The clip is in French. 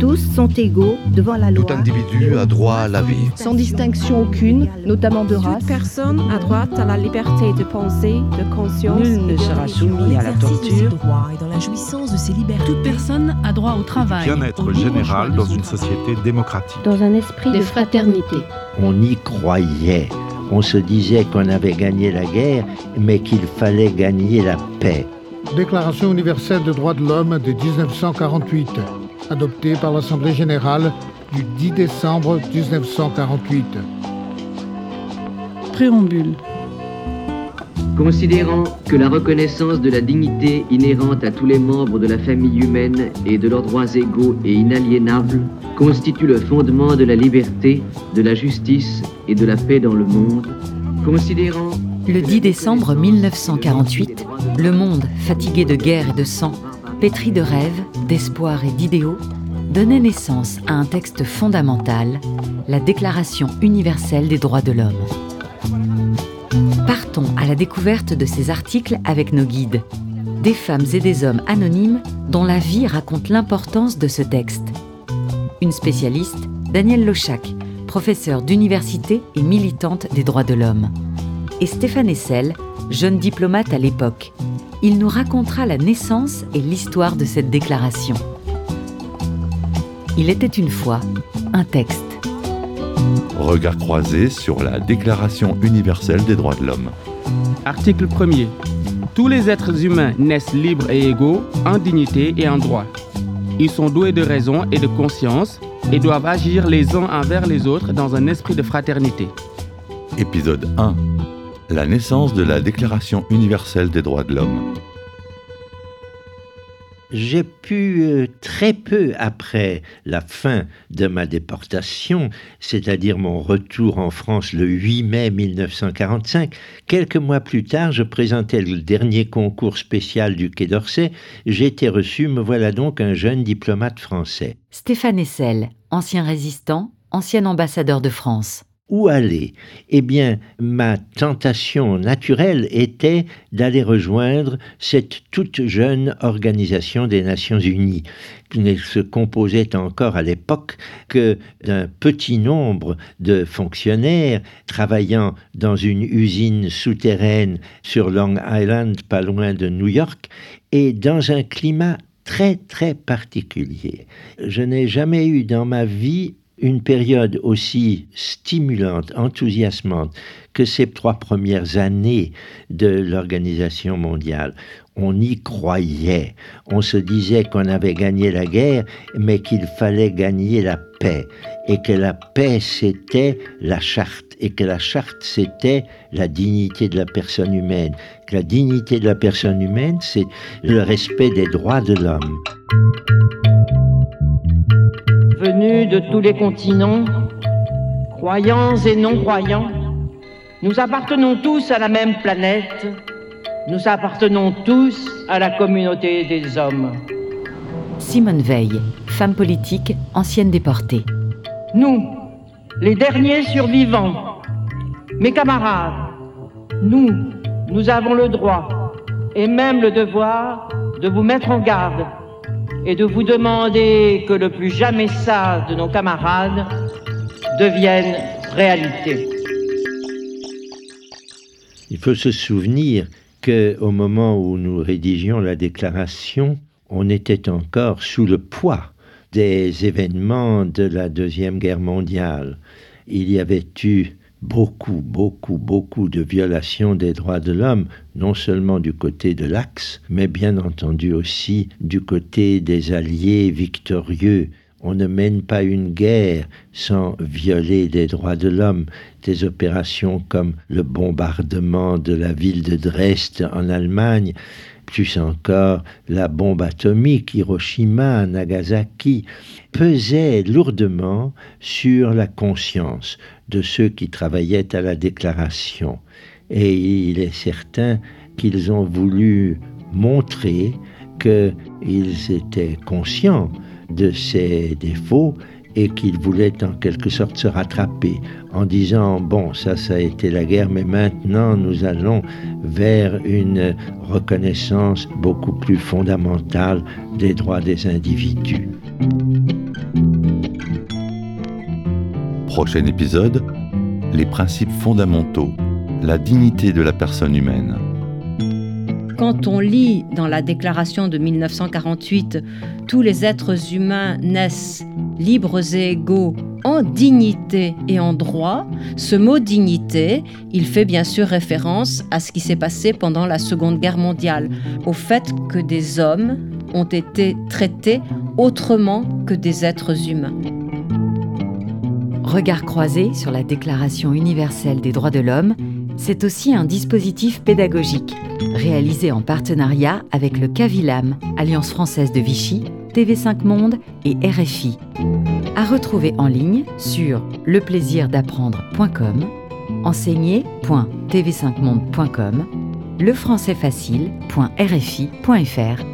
Tous sont égaux devant la loi. Tout individu a droit à la vie. Sans distinction aucune, notamment de race. Toute personne a droit à la liberté de pensée, de conscience. Nul ne sera soumis à la torture. et dans la jouissance de ses libertés. Toute personne a droit au travail. Bien-être général dans une société démocratique. Dans un esprit de fraternité. On y croyait. On se disait qu'on avait gagné la guerre, mais qu'il fallait gagner la paix. Déclaration universelle des droits de l'homme de 1948, adoptée par l'Assemblée générale du 10 décembre 1948. Préambule. Considérant que la reconnaissance de la dignité inhérente à tous les membres de la famille humaine et de leurs droits égaux et inaliénables constitue le fondement de la liberté, de la justice et de la paix dans le monde, considérant le 10 décembre 1948, le monde, fatigué de guerre et de sang, pétri de rêves, d'espoirs et d'idéaux, donnait naissance à un texte fondamental, la Déclaration universelle des droits de l'homme. Partons à la découverte de ces articles avec nos guides, des femmes et des hommes anonymes dont la vie raconte l'importance de ce texte. Une spécialiste, Danielle Lochac, professeure d'université et militante des droits de l'homme et Stéphane Essel, jeune diplomate à l'époque. Il nous racontera la naissance et l'histoire de cette déclaration. Il était une fois un texte. Regard croisé sur la Déclaration universelle des droits de l'homme. Article 1er. Tous les êtres humains naissent libres et égaux en dignité et en droit. Ils sont doués de raison et de conscience et doivent agir les uns envers les autres dans un esprit de fraternité. Épisode 1 la naissance de la Déclaration universelle des droits de l'homme. J'ai pu euh, très peu après la fin de ma déportation, c'est-à-dire mon retour en France le 8 mai 1945, quelques mois plus tard, je présentais le dernier concours spécial du Quai d'Orsay. J'ai été reçu, me voilà donc un jeune diplomate français. Stéphane Essel, ancien résistant, ancien ambassadeur de France où aller Eh bien, ma tentation naturelle était d'aller rejoindre cette toute jeune organisation des Nations Unies, qui ne se composait encore à l'époque que d'un petit nombre de fonctionnaires travaillant dans une usine souterraine sur Long Island, pas loin de New York, et dans un climat très très particulier. Je n'ai jamais eu dans ma vie une période aussi stimulante, enthousiasmante que ces trois premières années de l'organisation mondiale. On y croyait, on se disait qu'on avait gagné la guerre, mais qu'il fallait gagner la paix, et que la paix c'était la charte, et que la charte c'était la dignité de la personne humaine, que la dignité de la personne humaine c'est le respect des droits de l'homme venus de tous les continents, croyants et non-croyants, nous appartenons tous à la même planète, nous appartenons tous à la communauté des hommes. Simone Veil, femme politique, ancienne déportée. Nous, les derniers survivants, mes camarades, nous, nous avons le droit et même le devoir de vous mettre en garde et de vous demander que le plus jamais ça de nos camarades devienne réalité. Il faut se souvenir qu'au moment où nous rédigions la déclaration, on était encore sous le poids des événements de la Deuxième Guerre mondiale. Il y avait eu beaucoup, beaucoup, beaucoup de violations des droits de l'homme, non seulement du côté de l'Axe, mais bien entendu aussi du côté des Alliés victorieux. On ne mène pas une guerre sans violer des droits de l'homme. Des opérations comme le bombardement de la ville de Dresde en Allemagne, plus encore la bombe atomique Hiroshima, Nagasaki, pesaient lourdement sur la conscience de ceux qui travaillaient à la déclaration. Et il est certain qu'ils ont voulu montrer qu'ils étaient conscients de ces défauts et qu'ils voulaient en quelque sorte se rattraper en disant bon ça ça a été la guerre mais maintenant nous allons vers une reconnaissance beaucoup plus fondamentale des droits des individus. Prochain épisode, les principes fondamentaux, la dignité de la personne humaine. Quand on lit dans la déclaration de 1948 Tous les êtres humains naissent libres et égaux en dignité et en droit, ce mot dignité, il fait bien sûr référence à ce qui s'est passé pendant la Seconde Guerre mondiale, au fait que des hommes ont été traités autrement que des êtres humains. Regard croisé sur la Déclaration universelle des droits de l'homme, c'est aussi un dispositif pédagogique réalisé en partenariat avec le CAVILAM, Alliance française de Vichy, TV5 Monde et RFI. À retrouver en ligne sur leplaisirdapprendre.com, enseigner.tv5monde.com, lefrançaisfacile.rfi.fr